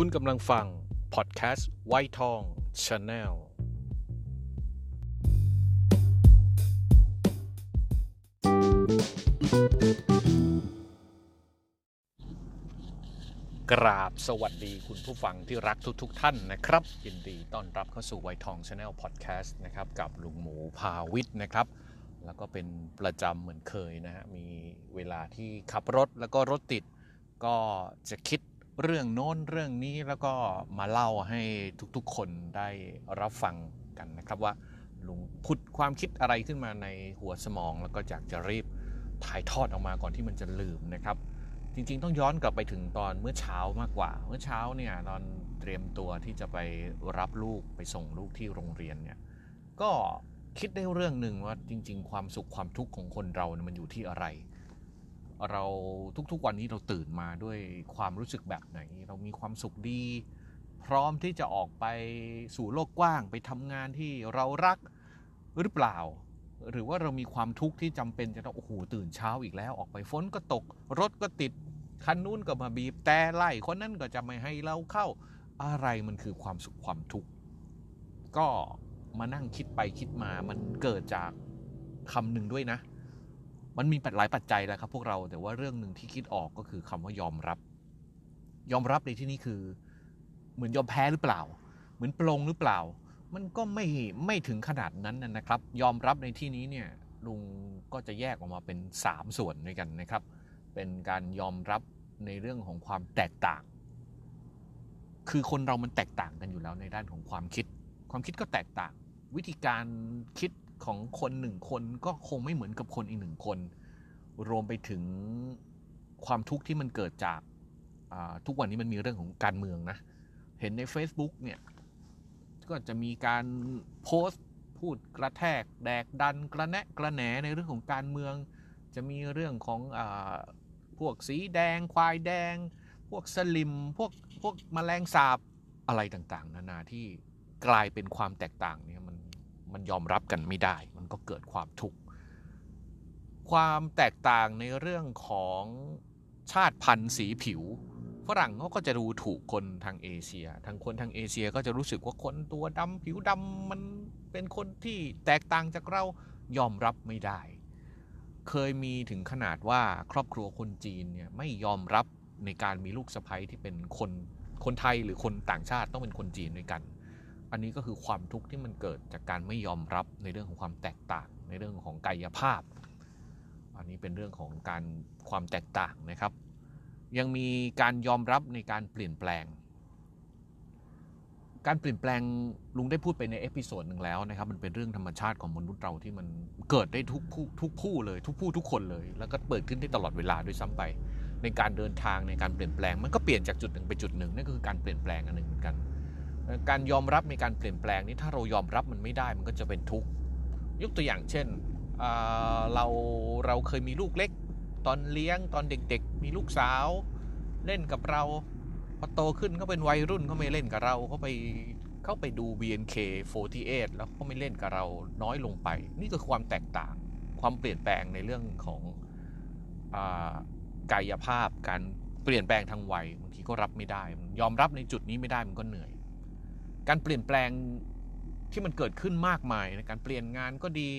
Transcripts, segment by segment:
คุณกำลังฟัง พอดแคสต์ไวท์ทอง Channel กราบสวัสดีคุณผู้ฟังที่รักทุกๆทท่านนะครับ ยินดีต้อนรับเข้าสู่ไวท์ทอง Channel พอดแคสต์นะครับ กับลุงหมูพาวิทย์นะครับ แล้วก็เป็นประจำเหมือนเคยนะฮะมีเวลาที่ขับรถแล้วก็รถติดก็จะคิด เรื่องโน้นเรื่องนี้แล้วก็มาเล่าให้ทุกๆคนได้รับฟังกันนะครับว่าลุงพุดความคิดอะไรขึ้นมาในหัวสมอง แล้วก็อยากจะรีบถ่ายทอดออกมาก่อนที่มันจะลืมนะครับ จริงๆ ต้องย้อนกลับไปถึงตอนเมื่อเช้ามากกว่า เมื่อเช้าเนี่ยตอนเตรียมตัวที่จะไปรับลูกไปส่งลูกที่โรงเรียนเนี่ยก็คิดได้เรื่องหนึ่งว่าจริง ๆ ความสุขความทุกข์ของคนเราเนี่ยมันอยู่ที่อะไร เราทุกๆวันนี้เราตื่นมาด้วยความรู้สึกแบบไหน เรามีความสุขดี พร้อมที่จะออกไปสู่โลกกว้างไปทำงานที่เรารักหรือเปล่า หรือว่าเรามีความทุกข์ที่จำเป็นจะต้องโอ้โหตื่นเช้าอีกแล้ว ออกไปฝนก็ตก รถก็ติดคันนู้นก็มาบีบแต่ไล่คนนั้นก็จะไม่ให้เราเข้าอะไรมันคือความสุขความทุกข์ก็มานั่งคิดไปคิดมามันเกิดจากคำหนึ่งด้วยนะ มันมีหลายปัจจัยแหละครับพวกเราแต่ว่าเรื่องหนึ่งที่คิดออกก็คือคำว่ายอมรับ ยอมรับในที่นี้คือ เหมือนยอมแพ้หรือเปล่า เหมือนปลงหรือเปล่า มันก็ไม่ไม่ถึงขนาดนั้นนะครับ ยอมรับในที่นี้เนี่ยลุงก็จะแยกออกมาเป็น 3 ส่วนด้วยกันนะครับ เป็นการยอมรับในเรื่องของความแตกต่าง คือคนเรามันแตกต่างกันอยู่แล้วในด้านของความคิด ความคิดก็แตกต่าง วิธีการคิด ของคนหนึ่งคนก็คงไม่เหมือนกับคนอีกหนึ่งคน รวมไปถึงความทุกข์ที่มันเกิดจากทุกวันนี้มันมีเรื่องของการเมืองนะ เห็นใน Facebook เนี่ย ก็จะมีการโพสต์พูดกระแทก แดกดันกระแนะกระแหนในเรื่องของการเมือง จะมีเรื่องของอพวกสีแดง ควายแดง พวกสลิม พวกพวกมแมลงสาบอะไรต่างๆ นานาที่กลายเป็นความแตกต่างเนี่ย มันมันยอมรับกันไม่ได้ มันก็เกิดความทุกข์ความแตกต่างในเรื่องของชาติพันธุ์สีผิว ฝรั่งเขาก็จะดูถูกคนทางเอเชีย ทางคนทางเอเชียก็จะรู้สึกว่าคนตัวดำผิวดำมันเป็นคนที่แตกต่างจากเรายอมรับไม่ได้ เคยมีถึงขนาดว่าครอบครัวคนจีนเนี่ยไม่ยอมรับในการมีลูกสะใภ้ที่เป็นคนคนไทยหรือคนต่างชาติต้องเป็นคนจีนด้วยกัน อันนี้ก็คือความทุกข์ที่มันเกิดจากการไม่ยอมรับในเรื่องของความแตกต่าง ในเรื่องของกายภาพ อันนี้เป็นเรื่องของการความแตกต่างนะครับ ยังมีการยอมรับในการเปลี่ยนแปลง การเปลี่ยนแปลงลุงได้พูดไปใน episode หนึ่งแล้วนะครับ มันเป็นเรื่องธรรมชาติของมนุษย์เราที่มันเกิดได้ทุกผู้ทุกผู้เลยทุกผู้ทุกคนเลย แล้วก็เปิดขึ้นได้ตลอดเวลาด้วยซ้ำไป ในการเดินทางในการเปลี่ยนแปลง มันก็เปลี่ยนจากจุดหนึ่งไปจุดหนึ่งนั่นก็คือการเปลี่ยนแปลงอันหนึ่งเหมือนกัน การยอมรับในการเปลี่ยนแปลงนี้ถ้าเรายอมรับมันไม่ได้มันก็จะเป็นทุกข์ยกตัวอย่างเช่นเราเราเคยมีลูกเล็ก ตอนเลี้ยงตอนเด็กๆ มีลูกสาว เล่นกับเราพอโตขึ้นเขาเป็นวัยรุ่นเขาไม่เล่นกับเราเขาไปเขาไปดู BNK48 แล้วเขาไม่เล่นกับเราน้อยลงไป นี่คือความแตกต่างความเปลี่ยนแปลงในเรื่องของอกายภาพการเปลี่ยนแปลงทางวัยบางทีก็รับไม่ได้ ยอมรับในจุดนี้ไม่ได้มันก็เหนื่อย การเปลี่ยนแปลงที่มันเกิดขึ้นมากมายในการเปลี่ยนงานก็ดี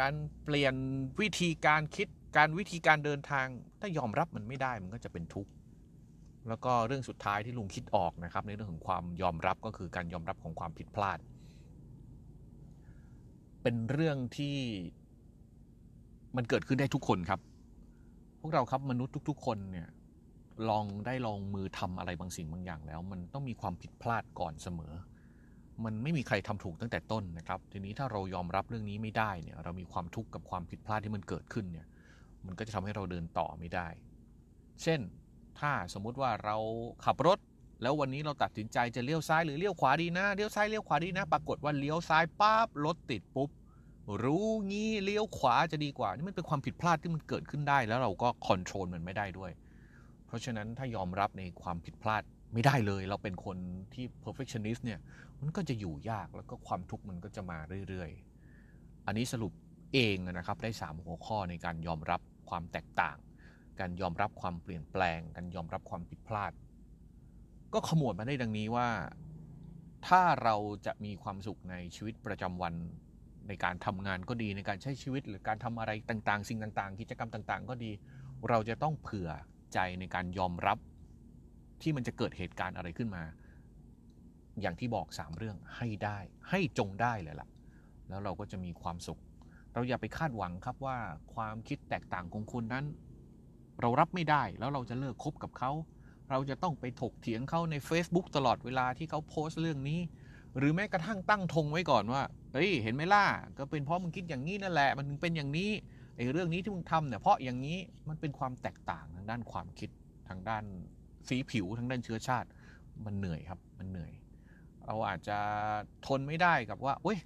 การเปลี่ยนวิธีการคิดการวิธีการเดินทาง ถ้ายอมรับมันไม่ได้มันก็จะเป็นทุกข์แล้วก็เรื่องสุดท้ายที่ลุงคิดออกนะครับ ในเรื่องของความยอมรับก็คือการยอมรับของความผิดพลาด เป็นเรื่องที่มันเกิดขึ้นได้ทุกคนครับ พวกเราครับมนุษย์ทุก ๆ คนเนี่ยลองได้ลองมือทำอะไรบางสิ่งบางอย่างแล้ว มันต้องมีความผิดพลาดก่อนเสมอ มันไม่มีใครทำถูกตั้งแต่ต้นนะครับ ทีนี้ถ้าเรายอมรับเรื่องนี้ไม่ได้เนี่ย เรามีความทุกข์กับความผิดพลาดที่มันเกิดขึ้นเนี่ย มันก็จะทำให้เราเดินต่อไม่ได้ เช่น ถ้าสมมุติว่าเราขับรถ แล้ววันนี้เราตัดสินใจจะเลี้ยวซ้ายหรือเลี้ยวขวาดีนะ เลี้ยวซ้ายเลี้ยวขวาดีนะ ปรากฏว่าเลี้ยวซ้ายปั๊บรถติดปุ๊บ รู้งี้เลี้ยวขวาจะดีกว่า นี่มันเป็นความผิดพลาดที่มันเกิดขึ้นได้ แล้วเราก็คอนโทรลมันไม่ได้ด้วย เพราะฉะนั้นถ้ายอมรับในความผิดพลาด ไม่ได้เลย เราเป็นคนที่ perfectionist เนี่ยมันก็จะอยู่ยากแล้วก็ความทุกข์มันก็จะมาเรื่อยๆ อันนี้สรุปเองนะครับได้ 3 หัวข้อในการยอมรับความแตกต่าง การยอมรับความเปลี่ยนแปลง การยอมรับความผิดพลาด ก็ขมวดมาได้ดังนี้ว่า ถ้าเราจะมีความสุขในชีวิตประจำวันในการทำงานก็ดีในการใช้ชีวิต หรือการทำอะไรต่างๆ สิ่งต่างๆ กิจกรรมต่างๆ ก็ดี เราจะต้องเผื่อใจในการยอมรับ ที่มันจะเกิดเหตุการณ์อะไรขึ้นมา อย่างที่บอก3เรื่องให้ได้ ให้จงได้เลยล่ะ แล้วเราก็จะมีความสุข เราอย่าไปคาดหวังครับว่าความคิดแตกต่างของคุณนั้น เรารับไม่ได้แล้วเราจะเลิกคบกับเขา เราจะต้องไปถกเถียงเขาใน Facebook ตลอดเวลาที่เขาโพสต์เรื่องนี้ หรือแม้กระทั่งตั้งธงไว้ก่อนว่าเฮ้ยเห็นไหมล่ะก็เป็นเพราะมึงคิดอย่างนี้นั่นแหละ มันเป็นอย่างนี้ไอ้เรื่องนี้ที่มึงทำเนี่ยเพราะอย่างนี้มันเป็นความแตกต่างทางด้านความคิดทางด้าน สีผิวทางด้านเชื้อชาติ มันเหนื่อยครับ มันเหนื่อย เราอาจจะทนไม่ได้กับว่าเอ้ย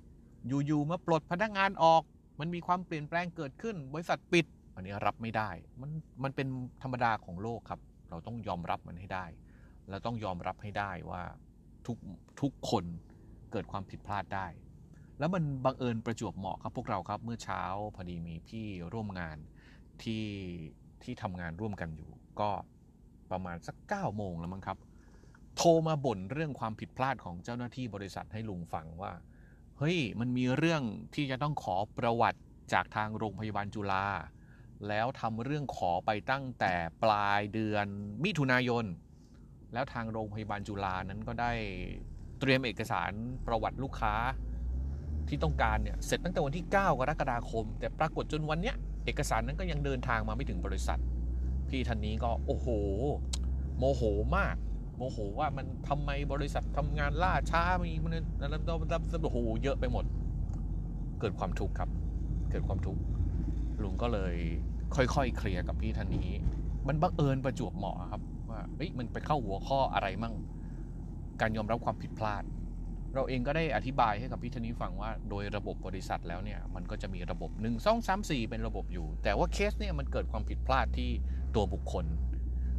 อยู่ๆมาปลดพนักงานออก มันมีความเปลี่ยนแปลงเกิดขึ้น บริษัทปิด อันนี้รับไม่ได้ มันมันเป็นธรรมดาของโลกครับ เราต้องยอมรับมันให้ได้ เราต้องยอมรับให้ได้ว่าทุกทุกคนเกิดความผิดพลาดได้ แล้วมันบังเอิญประจวบเหมาะครับพวกเราครับเมื่อเช้าพอดีมีพี่ร่วมงานที่ที่ทำงานร่วมกันอยู่ ก็ ประมาณสัก9ก้าโมงแล้วมั้งครับ โทรมาบ่นเรื่องความผิดพลาดของเจ้าหน้าที่บริษัทให้ลุงฟังว่า เฮ้ยมันมีเรื่องที่จะต้องขอประวัติจากทางโรงพยาบาลจุฬาแล้วทำเรื่องขอไปตั้งแต่ปลายเดือนมิถุนายน แล้วทางโรงพยาบาลจุฬานั้นก็ได้เตรียมเอกสารประวัติลูกค้าที่ต้องการเนี่ยเสร็จตั้งแต่วันที่ 9 กรกฎาคม แต่ปรากฏจนวันเนี้ยเอกสารนั้นก็ยังเดินทางมาไม่ถึงบริษัท พี่ท่านนี้ก็โอ้โห โมโหมาก โมโหว่ามันทำไมบริษัททำงานล่าช้ามีมันแล้วโอ้โหเยอะไปหมด เกิดความทุกข์ครับ เกิดความทุกข์ลุงก็เลยค่อยๆ เคลียร์กับพี่ท่านนี้ มันบังเอิญประจวบเหมาะครับ ว่าเฮ้ยมันไปเข้าหัวข้ออะไรมั่ง การยอมรับความผิดพลาด เราเองก็ได้อธิบายให้กับพี่ธนีฟังว่า โดยระบบบริษัทแล้วเนี่ย มันก็จะมีระบบ 1 2 3 4 เป็นระบบอยู่ แต่ว่าเคสเนี่ยมันเกิดความผิดพลาดที่ ตัวบุคคล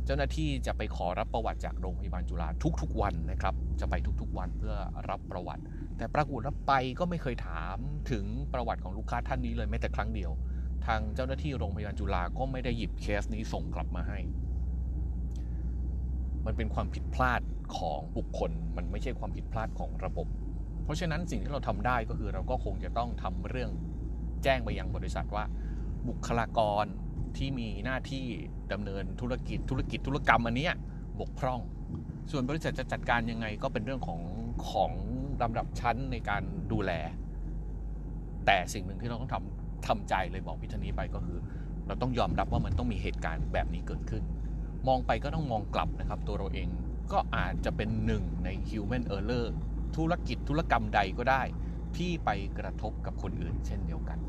เจ้าหน้าที่จะไปขอรับประวัติจากโรงพยาบาลจุฬาทุกๆ วันนะครับ จะไปทุกๆ วันเพื่อรับประวัติ แต่ปรากฏว่าไปก็ไม่เคยถามถึงประวัติของลูกค้าท่านนี้เลยแม้แต่ครั้งเดียว ทางเจ้าหน้าที่โรงพยาบาลจุฬาก็ไม่ได้หยิบเคสนี้ส่งกลับมาให้ มันเป็นความผิดพลาดของบุคคล มันไม่ใช่ความผิดพลาดของระบบ เพราะฉะนั้นสิ่งที่เราทำได้ก็คือเราก็คงจะต้องทำเรื่องแจ้งไปยังบริษัทว่าบุคลากรที่มีหน้าที่ ดำเนินธุรกิจธุรกิจธุรกรรมอันนี้บกพร่อง ส่วนบริษัทจะจัดการยังไงก็เป็นเรื่องของของลำดับชั้นในการดูแล แต่สิ่งหนึ่งที่เราต้องทำทำใจเลยบอกพิธนี้ไปก็คือ เราต้องยอมรับว่ามันต้องมีเหตุการณ์แบบนี้เกิดขึ้น มองไปก็ต้องมองกลับนะครับ ตัวเราเองก็อาจจะเป็นหนึ่งใน human error ธุรกิจธุรกรรมใดก็ได้ ที่ไปกระทบกับคนอื่นเช่นเดียวกัน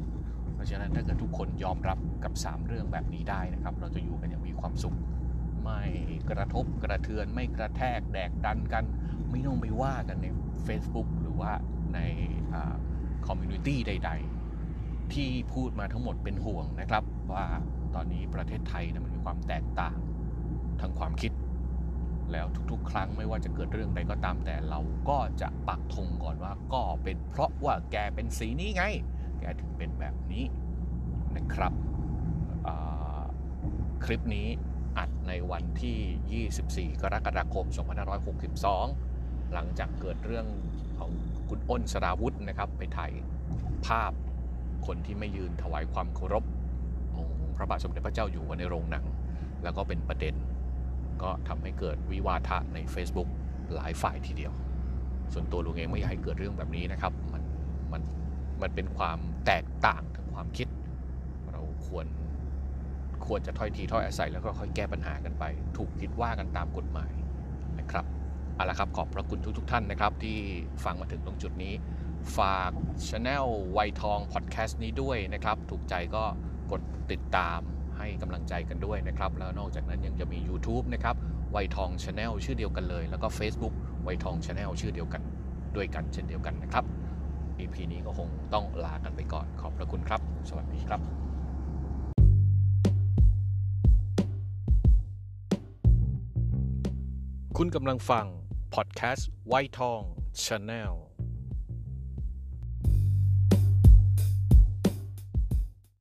ราะฉะนั้นถ้าเกิดทุกคนยอมรับกับ 3 เรื่องแบบนี้ได้นะครับ เราจะอยู่กันอย่างมีความสุข ไม่กระทบกระเทือนไม่กระแทกแดกดันกัน ไม่ต้องไปว่ากันใน Facebook หรือว่าในคอมมูนิตี้ใด ๆ ที่พูดมาทั้งหมดเป็นห่วงนะครับ ว่าตอนนี้ประเทศไทยนะมันมีความแตกต่างทางความคิด แล้วทุกๆ ครั้งไม่ว่าจะเกิดเรื่องใดก็ตามแต่เราก็จะปักธงก่อนว่าก็เป็นเพราะว่าแกเป็นสีนี้ไง แกถึงเป็นแบบนี้นะครับคลิปนี้อัดในวันที่ 24 กรกฎาคม 2562 หลังจากเกิดเรื่องของคุณอ้นสราวุธนะครับ ไปถ่ายภาพคนที่ไม่ยืนถวายความเคารพองค์พระบาทสมเด็จพระเจ้าอยู่หัวในโรงหนัง แล้วก็เป็นประเด็น ก็ทำให้เกิดวิวาทะใน Facebook หลายฝ่ายทีเดียว ส่วนตัวลุงเองไม่อยากให้เกิดเรื่องแบบนี้นะครับ มันมัน มันเป็นความแตกต่างทางความคิด เราควรควรจะถ้อยทีถ้อยอาศัยแล้วก็ค่อยแก้ปัญหากันไป ถูกคิดว่ากันตามกฎหมายนะครับเอาละครับขอบพระคุณทุกทท่านนะครับที่ฟังมาถึงตรงจุดนี้ ฝากช anel ไวทองพอดแคสต์นี้ด้วยนะครับ ถูกใจก็กดติดตามให้กำลังใจกันด้วยนะครับ แล้วนอกจากนั้นยังจะมี YouTube นะครับไวทองช anel ชื่อเดียวกันเลย แล้วก็ Facebook ไวทองช anel ชื่อเดียวกันด้วยกันเช่นเดียวกันนะครับ EP นี้ก็คงต้องลากันไปก่อนขอบพระคุณครับ สวัสดีครับคุณกำลังฟัง พอดแคสต์ไวทองช Channel